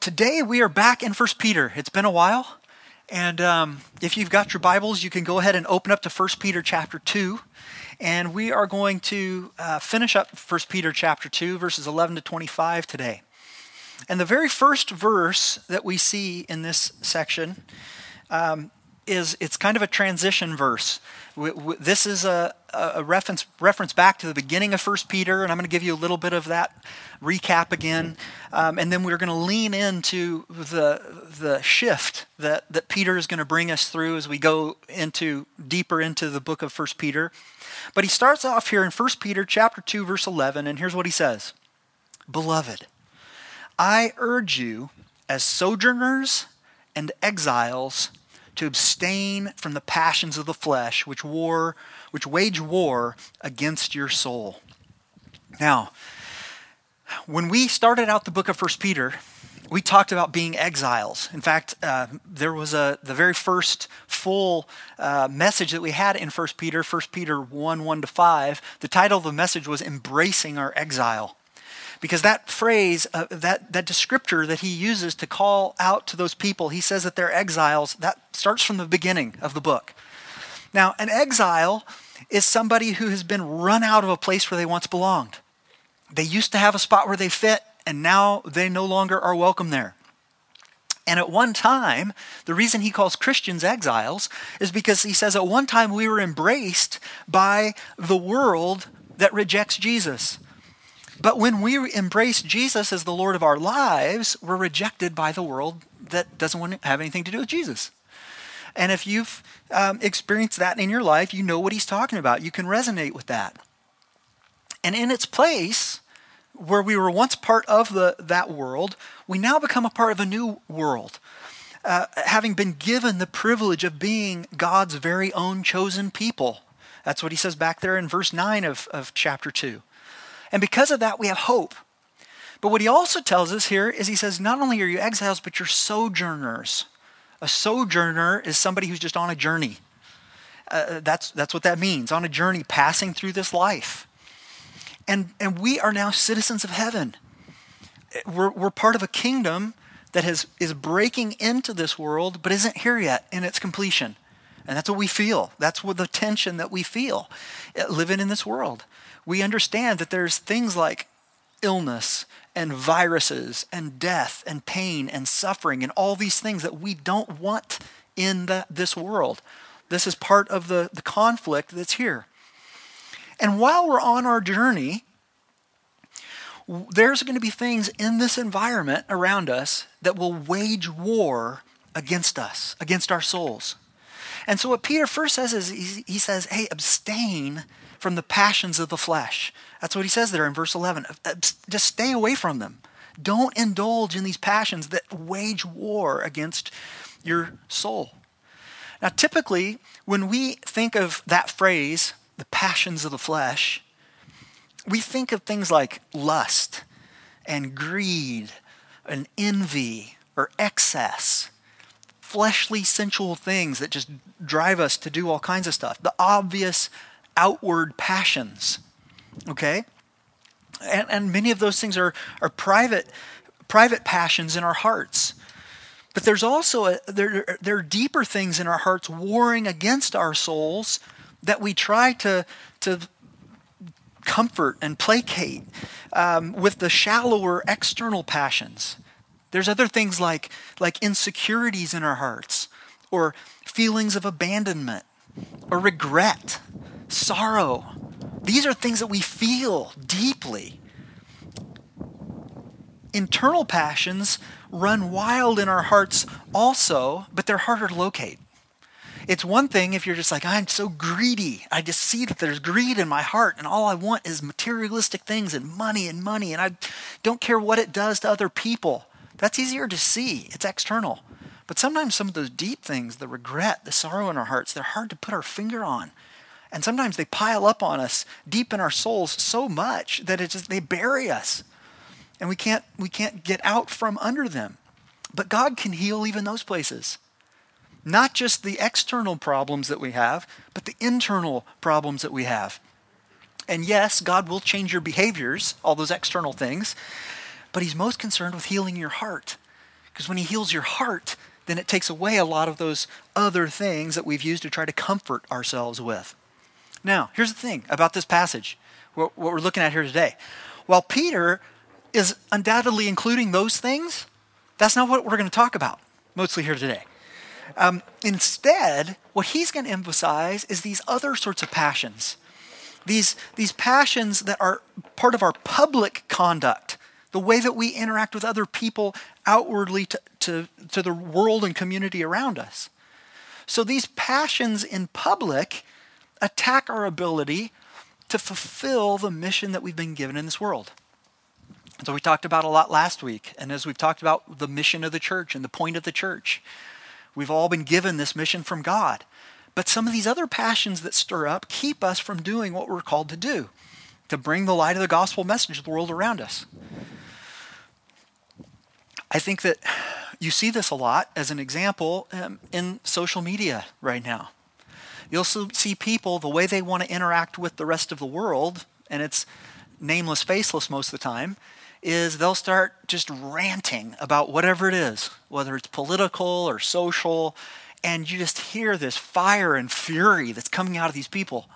today we are back in First Peter. It's been a while. And um, if you've got your Bibles, you can go ahead and open up to First Peter chapter 2. And we are going to uh, finish up First Peter chapter 2, verses 11 to 25 today. And the very first verse that we see in this section um, is it's kind of a transition verse. This is a, a reference, reference back to the beginning of 1 Peter, and I'm going to give you a little bit of that recap again. Um, and then we're going to lean into the, the shift that, that Peter is going to bring us through as we go into deeper into the book of 1 Peter. But he starts off here in 1 Peter chapter 2, verse 11, and here's what he says Beloved, I urge you as sojourners and exiles to abstain from the passions of the flesh which war which wage war against your soul. Now, when we started out the book of First Peter, we talked about being exiles. In fact, uh, there was a the very first full uh, message that we had in First Peter, First Peter one one to five. The title of the message was "Embracing Our Exile." Because that phrase, uh, that, that descriptor that he uses to call out to those people, he says that they're exiles, that starts from the beginning of the book. Now, an exile is somebody who has been run out of a place where they once belonged. They used to have a spot where they fit, and now they no longer are welcome there. And at one time, the reason he calls Christians exiles is because he says at one time we were embraced by the world that rejects Jesus. But when we embrace Jesus as the Lord of our lives, we're rejected by the world that doesn't want to have anything to do with Jesus. And if you've um, experienced that in your life, you know what he's talking about. You can resonate with that. And in its place, where we were once part of the, that world, we now become a part of a new world. Uh, having been given the privilege of being God's very own chosen people. That's what he says back there in verse 9 of, of chapter 2. And because of that, we have hope. But what he also tells us here is he says, not only are you exiles, but you're sojourners. A sojourner is somebody who's just on a journey. Uh, that's, that's what that means on a journey, passing through this life. And, and we are now citizens of heaven. We're, we're part of a kingdom that has, is breaking into this world, but isn't here yet in its completion. And that's what we feel. That's what the tension that we feel uh, living in this world we understand that there's things like illness and viruses and death and pain and suffering and all these things that we don't want in the, this world. This is part of the, the conflict that's here. And while we're on our journey, there's going to be things in this environment around us that will wage war against us, against our souls. And so, what Peter first says is he, he says, hey, abstain from the passions of the flesh. That's what he says there in verse 11. Uh, uh, just stay away from them. Don't indulge in these passions that wage war against your soul. Now, typically, when we think of that phrase, the passions of the flesh, we think of things like lust and greed and envy or excess, fleshly, sensual things that just drive us to do all kinds of stuff. The obvious outward passions. Okay? And, and many of those things are, are private, private passions in our hearts. But there's also a, there, there are deeper things in our hearts warring against our souls that we try to, to comfort and placate um, with the shallower external passions. There's other things like, like insecurities in our hearts, or feelings of abandonment, or regret, sorrow. These are things that we feel deeply. Internal passions run wild in our hearts also, but they're harder to locate. It's one thing if you're just like, I'm so greedy. I just see that there's greed in my heart, and all I want is materialistic things and money and money, and I don't care what it does to other people. That's easier to see, it's external. But sometimes some of those deep things, the regret, the sorrow in our hearts, they're hard to put our finger on. And sometimes they pile up on us deep in our souls so much that it just they bury us. And we can't we can't get out from under them. But God can heal even those places. Not just the external problems that we have, but the internal problems that we have. And yes, God will change your behaviors, all those external things, but He's most concerned with healing your heart. Because when He heals your heart, then it takes away a lot of those other things that we've used to try to comfort ourselves with. Now, here's the thing about this passage, what, we're looking at here today. While Peter is undoubtedly including those things, that's not what we're going to talk about mostly here today. Um, instead, what he's going to emphasize is these other sorts of passions. These, these passions that are part of our public conduct, the way that we interact with other people outwardly to, to, to the world and community around us. So these passions in public attack our ability to fulfill the mission that we've been given in this world. So we talked about a lot last week, and as we've talked about the mission of the church and the point of the church, we've all been given this mission from God. But some of these other passions that stir up keep us from doing what we're called to do, to bring the light of the gospel message to the world around us. I think that you see this a lot as an example um, in social media right now. You'll see people, the way they want to interact with the rest of the world, and it's nameless, faceless most of the time, is they'll start just ranting about whatever it is, whether it's political or social, and you just hear this fire and fury that's coming out of these people.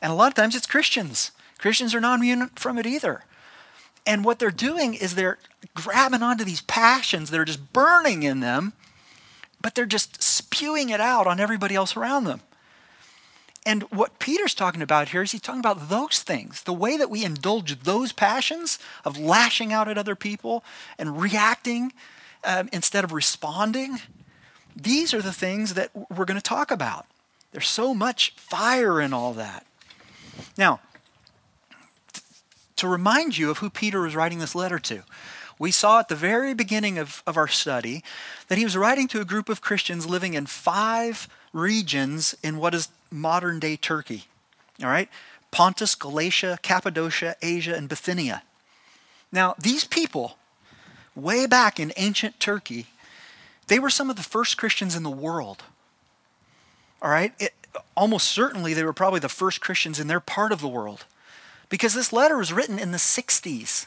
And a lot of times it's Christians. Christians are not immune from it either. And what they're doing is they're grabbing onto these passions that are just burning in them, but they're just spewing it out on everybody else around them. And what Peter's talking about here is he's talking about those things, the way that we indulge those passions of lashing out at other people and reacting um, instead of responding. These are the things that we're going to talk about. There's so much fire in all that. Now, to remind you of who Peter was writing this letter to, we saw at the very beginning of, of our study that he was writing to a group of Christians living in five regions in what is modern day Turkey. All right? Pontus, Galatia, Cappadocia, Asia, and Bithynia. Now, these people, way back in ancient Turkey, they were some of the first Christians in the world. All right? It, almost certainly they were probably the first Christians in their part of the world. Because this letter was written in the 60s.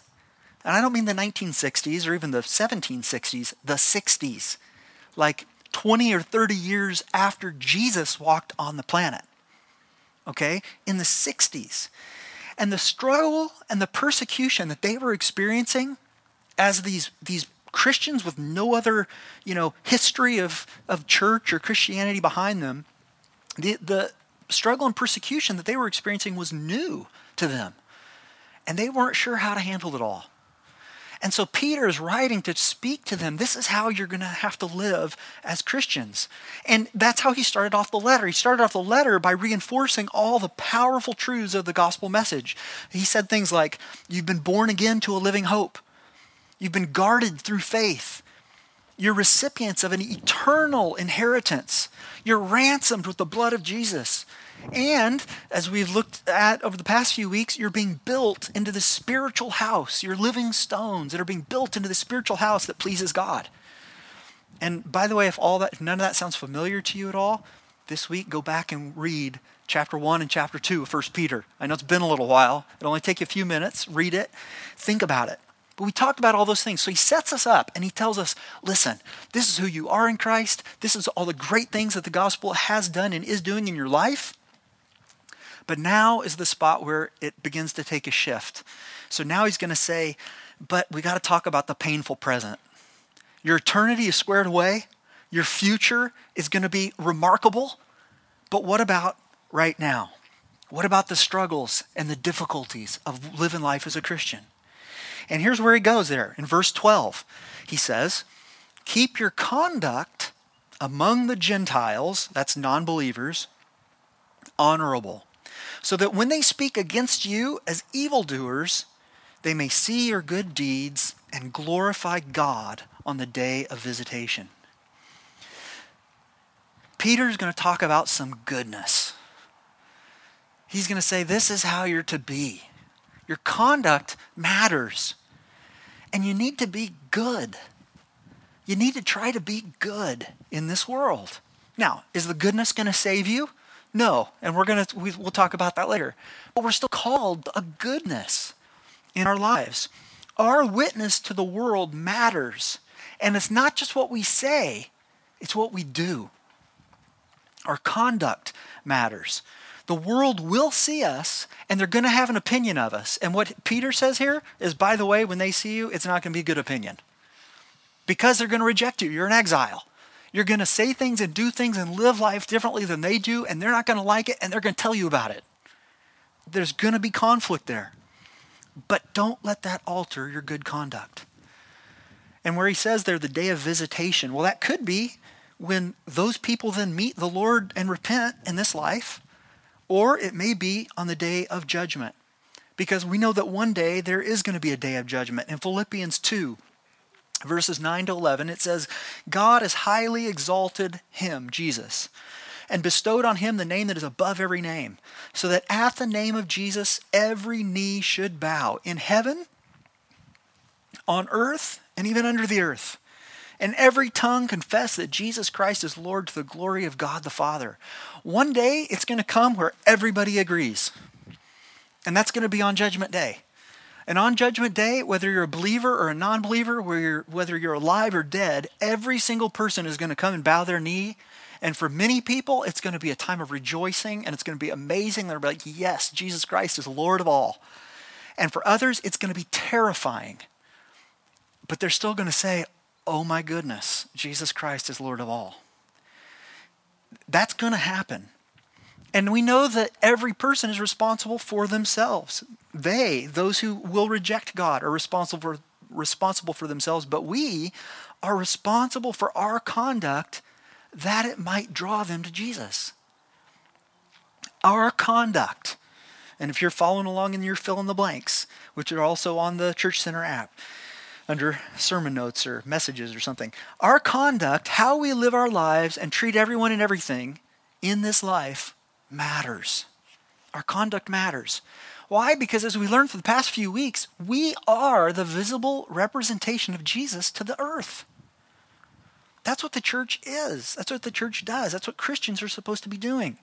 And I don't mean the 1960s or even the 1760s, the 60s. Like 20 or 30 years after Jesus walked on the planet. Okay? In the 60s. And the struggle and the persecution that they were experiencing as these, these Christians with no other, you know, history of, of church or Christianity behind them, the, the struggle and persecution that they were experiencing was new to them. And they weren't sure how to handle it all. And so Peter is writing to speak to them. This is how you're going to have to live as Christians. And that's how he started off the letter. He started off the letter by reinforcing all the powerful truths of the gospel message. He said things like, You've been born again to a living hope, you've been guarded through faith. You're recipients of an eternal inheritance. You're ransomed with the blood of Jesus. And as we've looked at over the past few weeks, you're being built into the spiritual house. You're living stones that are being built into the spiritual house that pleases God. And by the way, if all that if none of that sounds familiar to you at all, this week go back and read chapter 1 and chapter 2 of 1 Peter. I know it's been a little while. It'll only take you a few minutes. Read it. Think about it. But we talked about all those things. So he sets us up and he tells us listen, this is who you are in Christ. This is all the great things that the gospel has done and is doing in your life. But now is the spot where it begins to take a shift. So now he's going to say, but we got to talk about the painful present. Your eternity is squared away. Your future is going to be remarkable. But what about right now? What about the struggles and the difficulties of living life as a Christian? And here's where he goes there. In verse 12, he says, Keep your conduct among the Gentiles, that's non believers, honorable so that when they speak against you as evildoers, they may see your good deeds and glorify God on the day of visitation. Peter's going to talk about some goodness. He's going to say, This is how you're to be. Your conduct matters. And you need to be good. You need to try to be good in this world. Now, is the goodness going to save you? No, and we're going to we, we'll talk about that later. But we're still called a goodness in our lives. Our witness to the world matters, And it's not just what we say, it's what we do. Our conduct matters. The world will see us and they're going to have an opinion of us. And what Peter says here is by the way, when they see you, it's not going to be a good opinion because they're going to reject you. You're in exile. You're going to say things and do things and live life differently than they do, and they're not going to like it and they're going to tell you about it. There's going to be conflict there. But don't let that alter your good conduct. And where he says there, the day of visitation, well, that could be when those people then meet the Lord and repent in this life, or it may be on the day of judgment. Because we know that one day there is going to be a day of judgment. In Philippians 2, verses 9 to 11, it says, God has highly exalted him, Jesus, and bestowed on him the name that is above every name, so that at the name of Jesus every knee should bow in heaven, on earth, and even under the earth and every tongue confess that Jesus Christ is Lord to the glory of God the Father. One day it's going to come where everybody agrees. And that's going to be on Judgment Day. And on Judgment Day, whether you're a believer or a non believer, whether you're alive or dead, every single person is going to come and bow their knee. And for many people, it's going to be a time of rejoicing and it's going to be amazing. They're like, yes, Jesus Christ is Lord of all. And for others, it's going to be terrifying. But they're still going to say, oh my goodness, Jesus Christ is Lord of all. That's going to happen. And we know that every person is responsible for themselves. They, those who will reject God, are responsible for, responsible for themselves, but we are responsible for our conduct that it might draw them to Jesus. Our conduct. And if you're following along in your fill in the blanks, which are also on the Church Center app, under sermon notes or messages or something. Our conduct, how we live our lives and treat everyone and everything in this life matters. Our conduct matters. Why? Because as we learned for the past few weeks, we are the visible representation of Jesus to the earth. That's what the church is. That's what the church does. That's what Christians are supposed to be doing.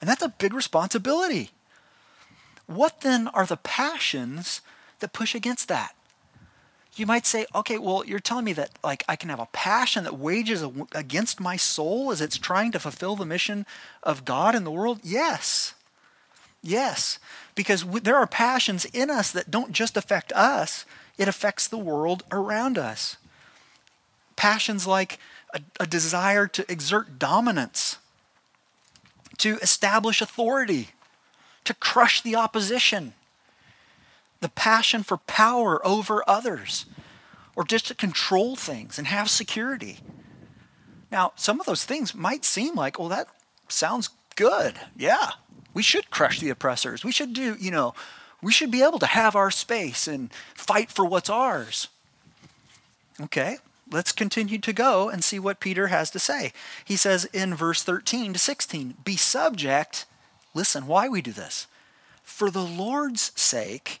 And that's a big responsibility. What then are the passions that push against that? You might say, okay, well, you're telling me that like I can have a passion that wages against my soul as it's trying to fulfill the mission of God in the world? Yes. Yes. Because there are passions in us that don't just affect us, it affects the world around us. Passions like a, a desire to exert dominance, to establish authority, to crush the opposition the passion for power over others, or just to control things and have security. Now, some of those things might seem like, well, that sounds good. Yeah, we should crush the oppressors. We should do, you know, we should be able to have our space and fight for what's ours. Okay, let's continue to go and see what Peter has to say. He says in verse 13 to 16, Be subject, listen, why we do this. For the Lord's sake,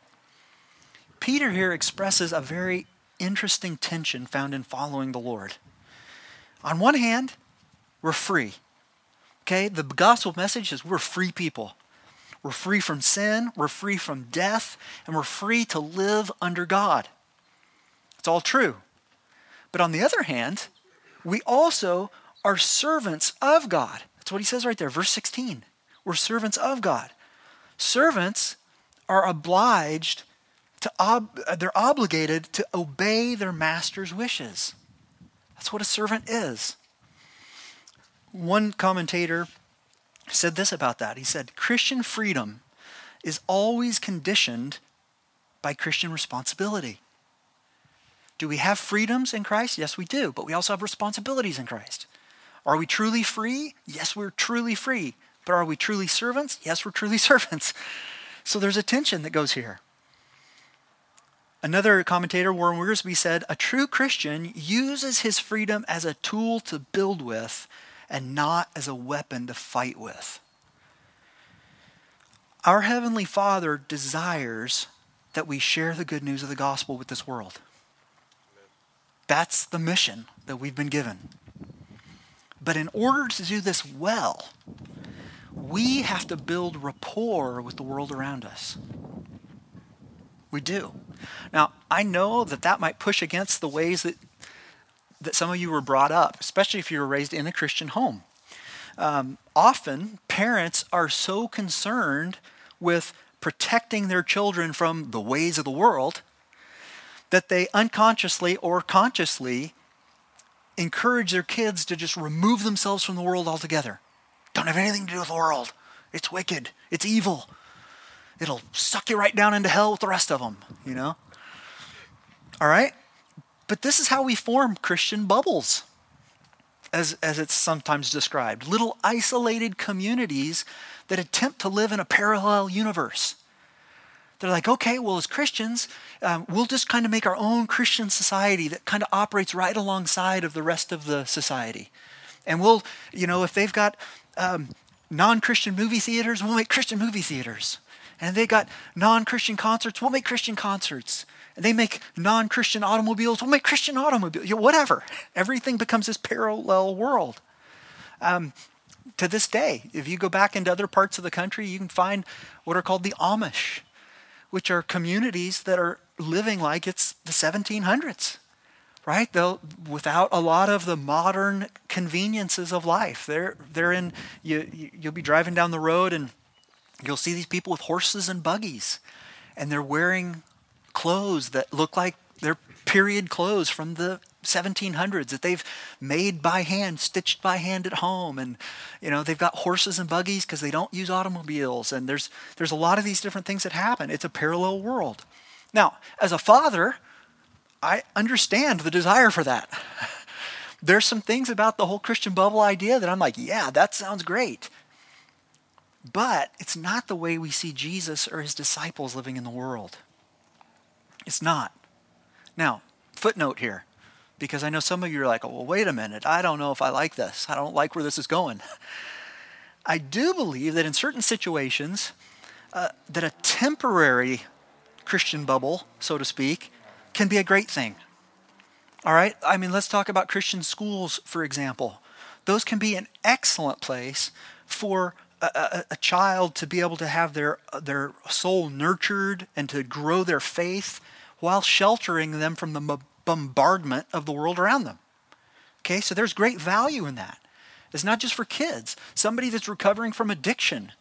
Peter here expresses a very interesting tension found in following the Lord. On one hand, we're free. Okay, the gospel message is we're free people. We're free from sin, we're free from death, and we're free to live under God. It's all true. But on the other hand, we also are servants of God. That's what he says right there, verse 16. We're servants of God. Servants are obliged to ob- uh, they're obligated to obey their master's wishes. That's what a servant is. One commentator said this about that. He said, Christian freedom is always conditioned by Christian responsibility. Do we have freedoms in Christ? Yes, we do, but we also have responsibilities in Christ. Are we truly free? Yes, we're truly free. But are we truly servants? Yes, we're truly servants. So there's a tension that goes here. Another commentator, Warren Wiersbe, said a true Christian uses his freedom as a tool to build with and not as a weapon to fight with. Our Heavenly Father desires that we share the good news of the gospel with this world. That's the mission that we've been given. But in order to do this well, we have to build rapport with the world around us. We do. Now, I know that that might push against the ways that, that some of you were brought up, especially if you were raised in a Christian home. Um, often, parents are so concerned with protecting their children from the ways of the world that they unconsciously or consciously encourage their kids to just remove themselves from the world altogether. Don't have anything to do with the world. It's wicked. It's evil. It'll suck you right down into hell with the rest of them, you know? All right? But this is how we form Christian bubbles, as, as it's sometimes described little isolated communities that attempt to live in a parallel universe. They're like, okay, well, as Christians, um, we'll just kind of make our own Christian society that kind of operates right alongside of the rest of the society. And we'll, you know, if they've got um, non Christian movie theaters, we'll make Christian movie theaters. And they got non Christian concerts, we'll make Christian concerts. And they make non Christian automobiles, we'll make Christian automobiles. You know, whatever. Everything becomes this parallel world. Um, to this day, if you go back into other parts of the country, you can find what are called the Amish, which are communities that are living like it's the 1700s right? They'll without a lot of the modern conveniences of life. They're they're in you you'll be driving down the road and you'll see these people with horses and buggies and they're wearing clothes that look like they're period clothes from the 1700s that they've made by hand, stitched by hand at home, and you know they've got horses and buggies because they don't use automobiles. And there's there's a lot of these different things that happen. It's a parallel world. Now, as a father, I understand the desire for that. There's some things about the whole Christian bubble idea that I'm like, yeah, that sounds great. But it's not the way we see Jesus or his disciples living in the world. It's not. Now, footnote here, because I know some of you are like, oh, well, wait a minute. I don't know if I like this. I don't like where this is going. I do believe that in certain situations, uh, that a temporary Christian bubble, so to speak, can be a great thing. All right? I mean, let's talk about Christian schools, for example. Those can be an excellent place for a, a, child to be able to have their, their soul nurtured and to grow their faith while sheltering them from the bombardment of the world around them. Okay, so there's great value in that. It's not just for kids. Somebody that's recovering from addiction,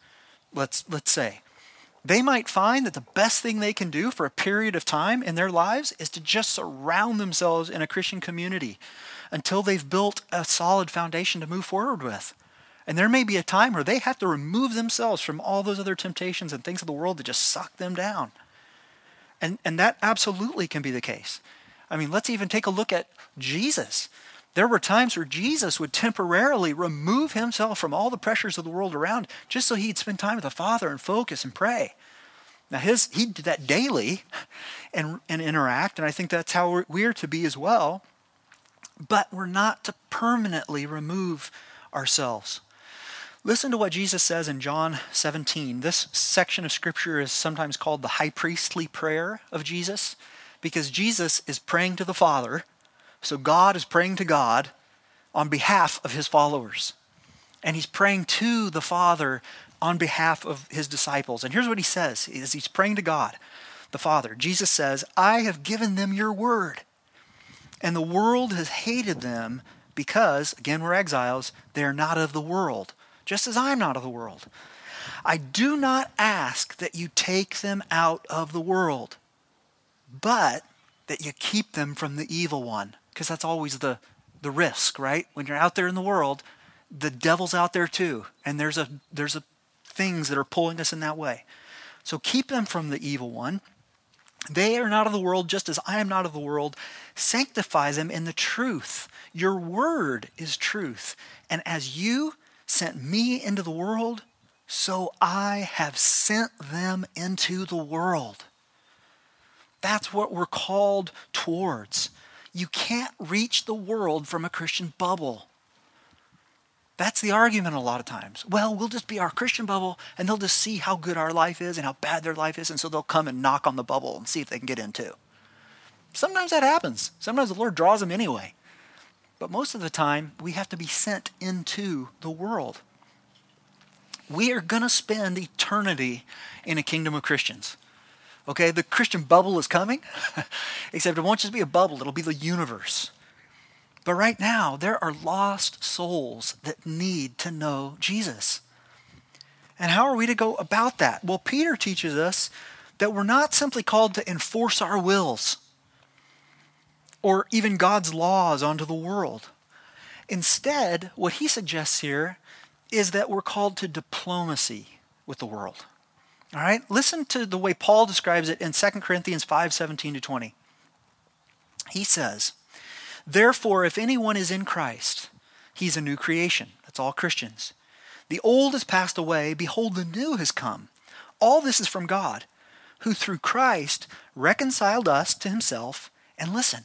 let's, let's say, they might find that the best thing they can do for a period of time in their lives is to just surround themselves in a Christian community until they've built a solid foundation to move forward with. And there may be a time where they have to remove themselves from all those other temptations and things of the world that just suck them down. And, and that absolutely can be the case. I mean, let's even take a look at Jesus. There were times where Jesus would temporarily remove himself from all the pressures of the world around just so he'd spend time with the Father and focus and pray. Now, his, he did that daily and, and interact, and I think that's how we're, we're to be as well. But we're not to permanently remove ourselves. Listen to what Jesus says in John 17. This section of scripture is sometimes called the high priestly prayer of Jesus because Jesus is praying to the Father so God is praying to God on behalf of his followers. And he's praying to the Father on behalf of his disciples. And here's what he says as he's praying to God, the Father. Jesus says, I have given them your word. And the world has hated them because, again, we're exiles, they are not of the world, just as I'm not of the world. I do not ask that you take them out of the world, but that you keep them from the evil one because that's always the the risk, right? When you're out there in the world, the devil's out there too, and there's a there's a things that are pulling us in that way. So keep them from the evil one. They are not of the world, just as I am not of the world. Sanctify them in the truth. Your word is truth. And as you sent me into the world, so I have sent them into the world. That's what we're called towards. You can't reach the world from a Christian bubble. That's the argument a lot of times. Well, we'll just be our Christian bubble and they'll just see how good our life is and how bad their life is, and so they'll come and knock on the bubble and see if they can get in too. Sometimes that happens. Sometimes the Lord draws them anyway. But most of the time, we have to be sent into the world. We are going to spend eternity in a kingdom of Christians. Okay, the Christian bubble is coming, except it won't just be a bubble, it'll be the universe. But right now, there are lost souls that need to know Jesus. And how are we to go about that? Well, Peter teaches us that we're not simply called to enforce our wills or even God's laws onto the world. Instead, what he suggests here is that we're called to diplomacy with the world. All right? Listen to the way Paul describes it in 2 Corinthians 5 17 to 20. He says, Therefore, if anyone is in Christ, he's a new creation. That's all Christians. The old has passed away. Behold, the new has come. All this is from God, who through Christ reconciled us to himself, and listen,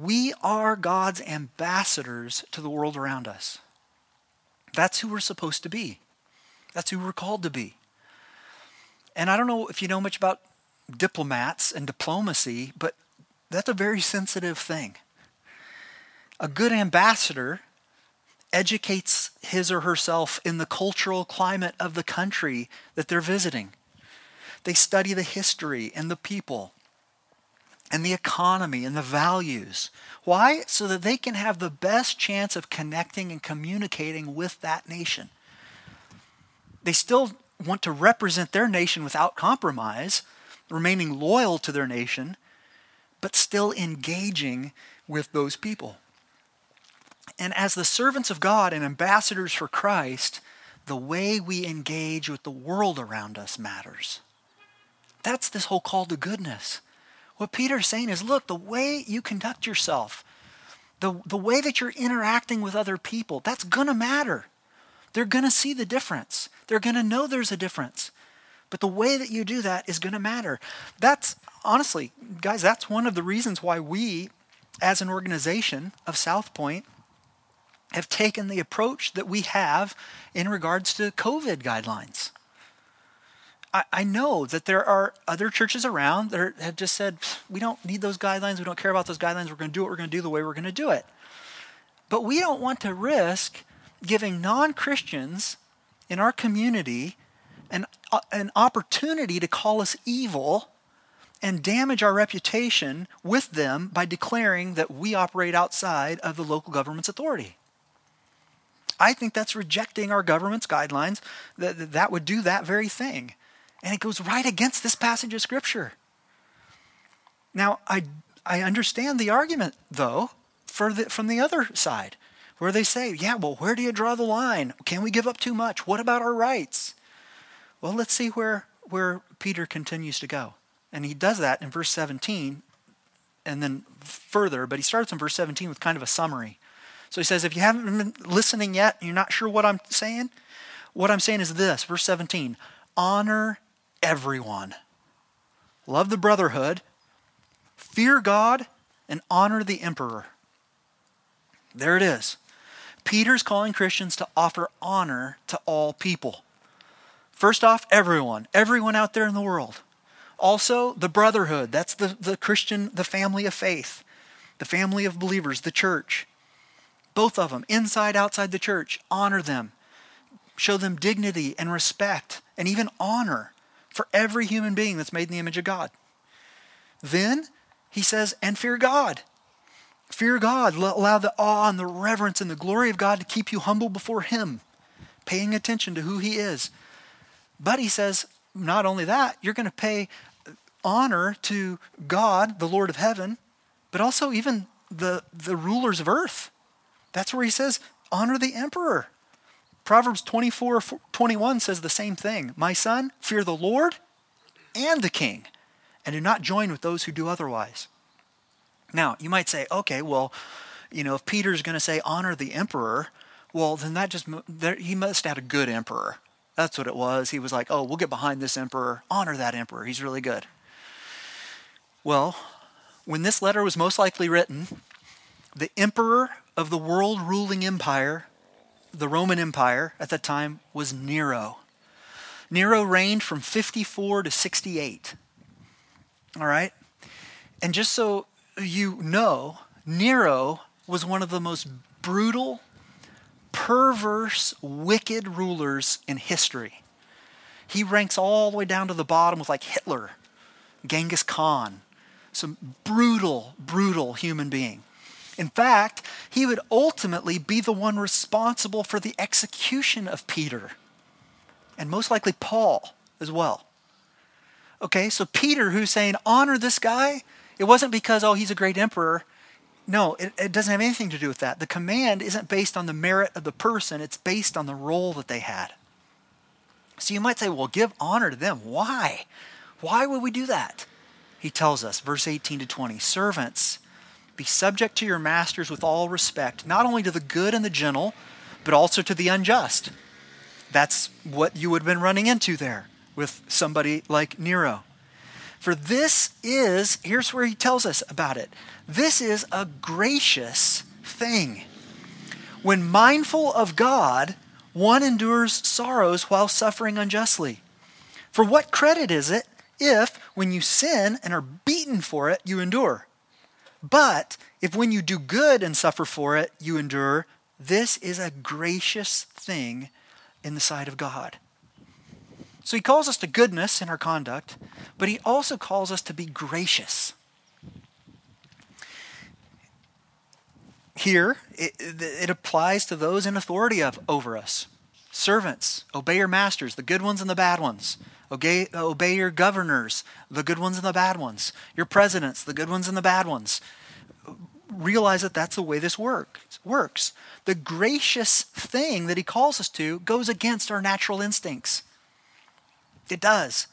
We are God's ambassadors to the world around us. That's who we're supposed to be. That's who we're called to be. And I don't know if you know much about diplomats and diplomacy, but that's a very sensitive thing. A good ambassador educates his or herself in the cultural climate of the country that they're visiting. They study the history and the people and the economy and the values. Why? So that they can have the best chance of connecting and communicating with that nation. They still want to represent their nation without compromise, remaining loyal to their nation, but still engaging with those people. And as the servants of God and ambassadors for Christ, the way we engage with the world around us matters. That's this whole call to goodness. What Peter's saying is look, the way you conduct yourself, the, the way that you're interacting with other people, that's going to matter. They're going to see the difference, they're going to know there's a difference. But the way that you do that is going to matter. That's honestly, guys, that's one of the reasons why we, as an organization of South Point, have taken the approach that we have in regards to COVID guidelines. I, I know that there are other churches around that are, have just said, we don't need those guidelines, we don't care about those guidelines, we're going to do what we're going to do the way we're going to do it. But we don't want to risk giving non Christians in our community an, uh, an opportunity to call us evil and damage our reputation with them by declaring that we operate outside of the local government's authority. I think that's rejecting our government's guidelines that, that would do that very thing. And it goes right against this passage of Scripture. Now, I, I understand the argument, though, the, from the other side, where they say, yeah, well, where do you draw the line? Can we give up too much? What about our rights? Well, let's see where, where Peter continues to go. And he does that in verse 17 and then further, but he starts in verse 17 with kind of a summary. So he says, if you haven't been listening yet, you're not sure what I'm saying, what I'm saying is this, verse 17 honor everyone, love the brotherhood, fear God, and honor the emperor. There it is. Peter's calling Christians to offer honor to all people. First off, everyone, everyone out there in the world. Also, the brotherhood. That's the, the Christian, the family of faith, the family of believers, the church. Both of them, inside, outside the church, honor them. Show them dignity and respect and even honor for every human being that's made in the image of God. Then he says, and fear God. Fear God. Allow the awe and the reverence and the glory of God to keep you humble before Him, paying attention to who He is. But he says, not only that, you're going to pay honor to God, the Lord of heaven, but also even the, the rulers of earth. That's where he says, honor the emperor. Proverbs 24 21 says the same thing. My son, fear the Lord and the king, and do not join with those who do otherwise. Now, you might say, okay, well, you know, if Peter's going to say honor the emperor, well, then that just, he must have had a good emperor. That's what it was. He was like, oh, we'll get behind this emperor, honor that emperor. He's really good. Well, when this letter was most likely written, the emperor of the world ruling empire, the Roman Empire at that time, was Nero. Nero reigned from 54 to 68. All right? And just so you know, Nero was one of the most brutal, perverse, wicked rulers in history. He ranks all the way down to the bottom with like Hitler, Genghis Khan, some brutal, brutal human being. In fact, he would ultimately be the one responsible for the execution of Peter, and most likely Paul as well. Okay, so Peter, who's saying, honor this guy, it wasn't because, oh, he's a great emperor. No, it, it, doesn't have anything to do with that. The command isn't based on the merit of the person, it's based on the role that they had. So you might say, well, give honor to them. Why? Why would we do that? He tells us, verse 18 to 20 Servants, be subject to your masters with all respect, not only to the good and the gentle, but also to the unjust. That's what you would have been running into there with somebody like Nero. For this is, here's where he tells us about it this is a gracious thing. When mindful of God, one endures sorrows while suffering unjustly. For what credit is it if, when you sin and are beaten for it, you endure? But if when you do good and suffer for it, you endure, this is a gracious thing in the sight of God. So he calls us to goodness in our conduct, but he also calls us to be gracious. Here, it, it applies to those in authority of, over us. Servants, obey your masters, the good ones and the bad ones. Obey, obey your governors, the good ones and the bad ones. Your presidents, the good ones and the bad ones. Realize that that's the way this work, works. The gracious thing that he calls us to goes against our natural instincts. It does.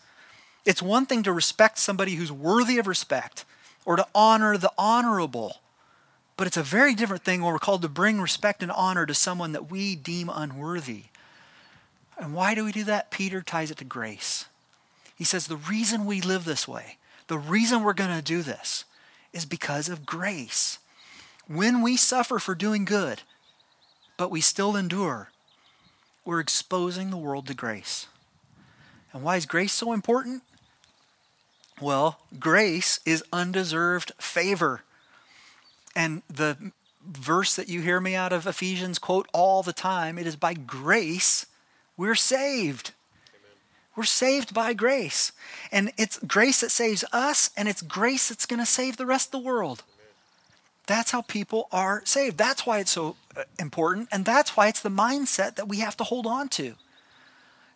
It's one thing to respect somebody who's worthy of respect or to honor the honorable. But it's a very different thing when we're called to bring respect and honor to someone that we deem unworthy. And why do we do that? Peter ties it to grace. He says the reason we live this way, the reason we're going to do this, is because of grace. When we suffer for doing good, but we still endure, we're exposing the world to grace. And why is grace so important? Well, grace is undeserved favor. And the verse that you hear me out of Ephesians quote all the time it is by grace we're saved. Amen. We're saved by grace. And it's grace that saves us, and it's grace that's going to save the rest of the world. Amen. That's how people are saved. That's why it's so uh, important, and that's why it's the mindset that we have to hold on to.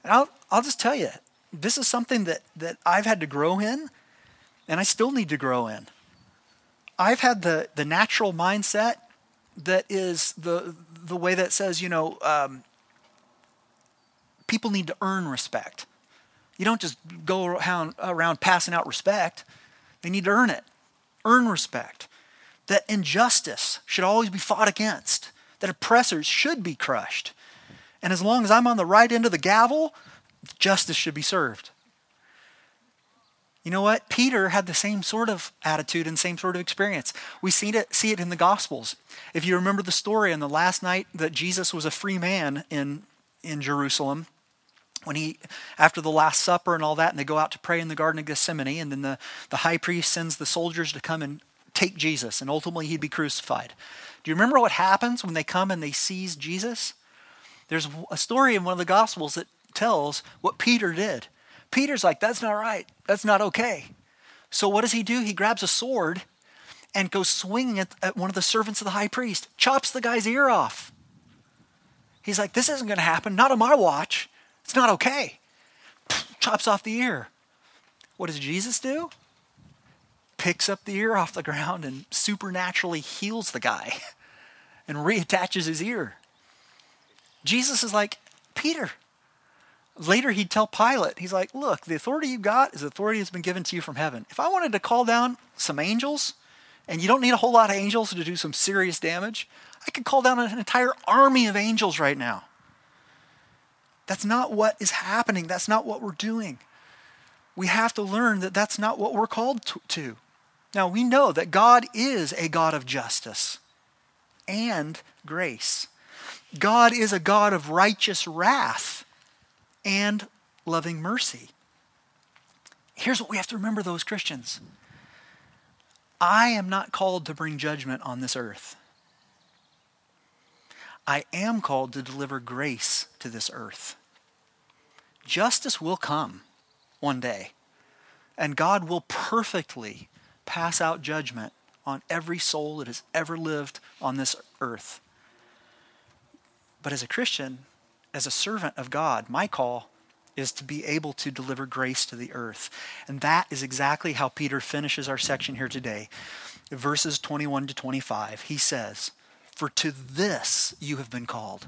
And I'll, I'll just tell you, this is something that, that I've had to grow in, and I still need to grow in. I've had the, the natural mindset that is the, the way that says, you know, um, people need to earn respect. You don't just go around, around passing out respect, they need to earn it. Earn respect. That injustice should always be fought against, that oppressors should be crushed. And as long as I'm on the right end of the gavel, justice should be served. You know what? Peter had the same sort of attitude and same sort of experience. We see it, see it in the Gospels. If you remember the story on the last night that Jesus was a free man in, in Jerusalem, when he, after the Last Supper and all that, and they go out to pray in the Garden of Gethsemane, and then the, the high priest sends the soldiers to come and take Jesus, and ultimately he'd be crucified. Do you remember what happens when they come and they seize Jesus? There's a story in one of the Gospels that tells what Peter did. Peter's like, that's not right. That's not okay. So what does he do? He grabs a sword and goes swinging at, at one of the servants of the high priest, chops the guy's ear off. He's like, this isn't going to happen. Not on my watch. It's not okay. Chops off the ear. What does Jesus do? picks up the ear off the ground and supernaturally heals the guy and reattaches his ear. Jesus is like, Peter. Later, he'd tell Pilate, he's like, Look, the authority you got is authority that's been given to you from heaven. If I wanted to call down some angels, and you don't need a whole lot of angels to do some serious damage, I could call down an entire army of angels right now. That's not what is happening. That's not what we're doing. We have to learn that that's not what we're called to. Now, we know that God is a God of justice and grace. God is a God of righteous wrath and loving mercy. Here's what we have to remember, those Christians I am not called to bring judgment on this earth. I am called to deliver grace to this earth. Justice will come one day, and God will perfectly pass out judgment on every soul that has ever lived on this earth. But as a Christian, as a servant of God, my call is to be able to deliver grace to the earth. And that is exactly how Peter finishes our section here today. Verses 21 to 25. He says, For to this you have been called,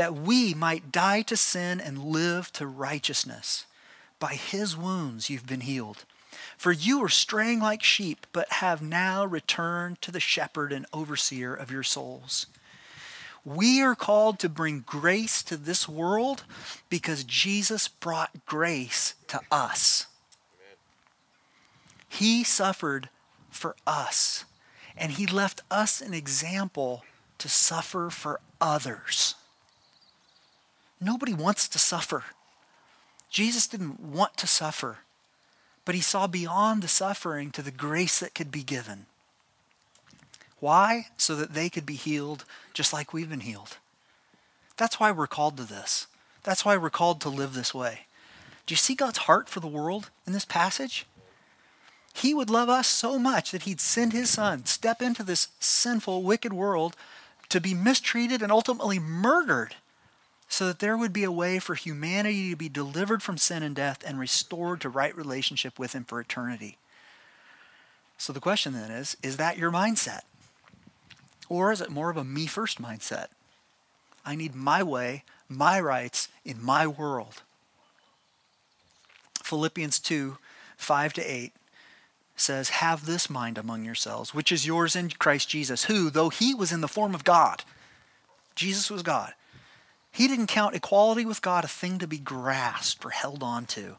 that we might die to sin and live to righteousness. By his wounds you've been healed. For you were straying like sheep, but have now returned to the shepherd and overseer of your souls. We are called to bring grace to this world because Jesus brought grace to us. He suffered for us, and He left us an example to suffer for others. Nobody wants to suffer. Jesus didn't want to suffer, but He saw beyond the suffering to the grace that could be given. Why? So that they could be healed just like we've been healed. That's why we're called to this. That's why we're called to live this way. Do you see God's heart for the world in this passage? He would love us so much that he'd send his son, step into this sinful, wicked world to be mistreated and ultimately murdered so that there would be a way for humanity to be delivered from sin and death and restored to right relationship with him for eternity. So the question then is is that your mindset? Or is it more of a me first mindset? I need my way, my rights in my world. Philippians 2 5 to 8 says, Have this mind among yourselves, which is yours in Christ Jesus, who, though he was in the form of God, Jesus was God, he didn't count equality with God a thing to be grasped or held on to,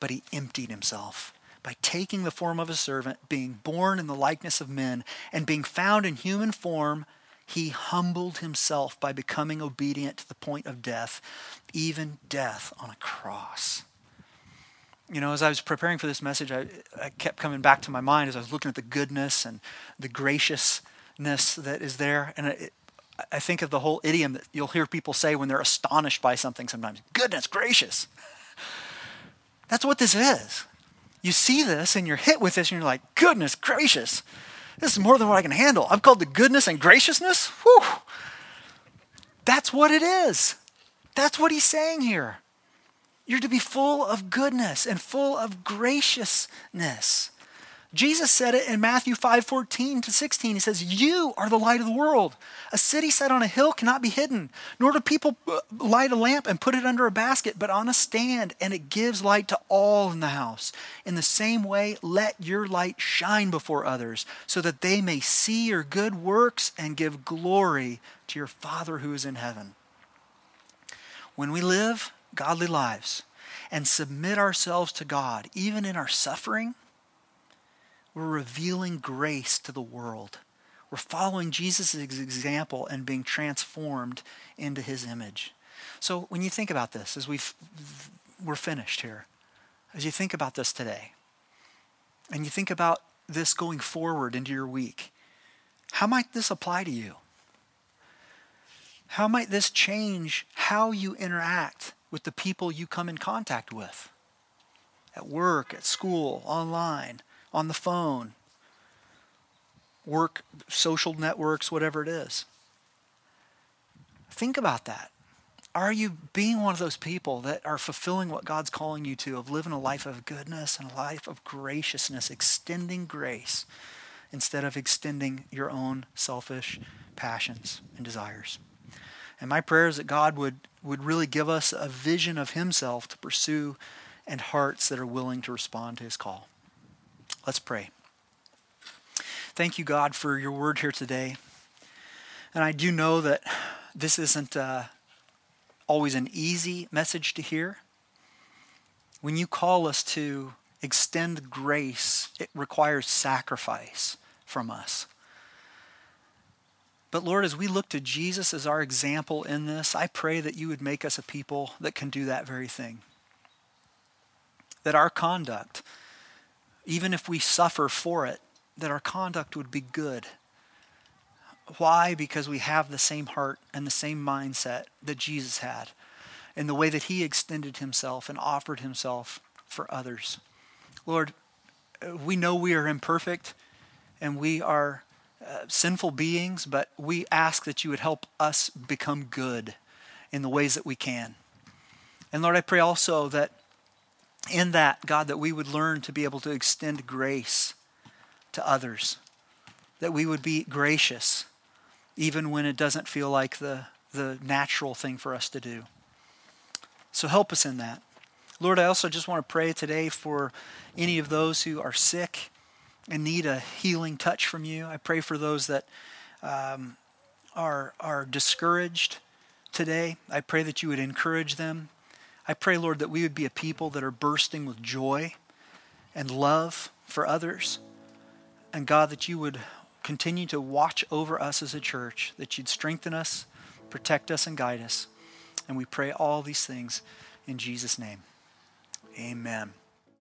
but he emptied himself by taking the form of a servant, being born in the likeness of men, and being found in human form, he humbled himself by becoming obedient to the point of death, even death on a cross. You know, as I was preparing for this message, I, I kept coming back to my mind as I was looking at the goodness and the graciousness that is there. And it, I think of the whole idiom that you'll hear people say when they're astonished by something sometimes goodness gracious. That's what this is you see this and you're hit with this and you're like, goodness gracious, this is more than what I can handle. I'm called the goodness and graciousness. Whew. That's what it is. That's what he's saying here. You're to be full of goodness and full of graciousness. Jesus said it in Matthew 5 14 to 16. He says, You are the light of the world. A city set on a hill cannot be hidden, nor do people uh, light a lamp and put it under a basket, but on a stand, and it gives light to all in the house. In the same way, let your light shine before others, so that they may see your good works and give glory to your Father who is in heaven. When we live godly lives and submit ourselves to God, even in our suffering, we're revealing grace to the world. We're following Jesus' example and being transformed into his image. So when you think about this, as we've, we're finished here, as you think about this today, and you think about this going forward into your week? How might this apply to you? How might this change how you interact with the people you come in contact with? At work, at school, online, on the phone, work, social networks, whatever it is. Think about that. Are you being one of those people that are fulfilling what God's calling you to, of living a life of goodness and a life of graciousness, extending grace instead of extending your own selfish passions and desires? And my prayer is that God would, would really give us a vision of Himself to pursue and hearts that are willing to respond to His call. Let's pray. Thank you, God, for your word here today. And I do know that this isn't uh, always an easy message to hear. When you call us to extend grace, it requires sacrifice from us. But Lord, as we look to Jesus as our example in this, I pray that you would make us a people that can do that very thing. That our conduct, even if we suffer for it, that our conduct would be good. Why? Because we have the same heart and the same mindset that Jesus had in the way that he extended himself and offered himself for others. Lord, we know we are imperfect and we are uh, sinful beings, but we ask that you would help us become good in the ways that we can. And Lord, I pray also that in that, God, that we would learn to be able to extend grace to others, that we would be gracious even when it doesn't feel like the, the natural thing for us to do. So help us in that. Lord, I also just want to pray today for any of those who are sick and need a healing touch from you. I pray for those that um, are, are discouraged today. I pray that you would encourage them. I pray, Lord, that we would be a people that are bursting with joy and love for others. And God, that you would continue to watch over us as a church, that you'd strengthen us, protect us, and guide us. And we pray all these things in Jesus' name. Amen.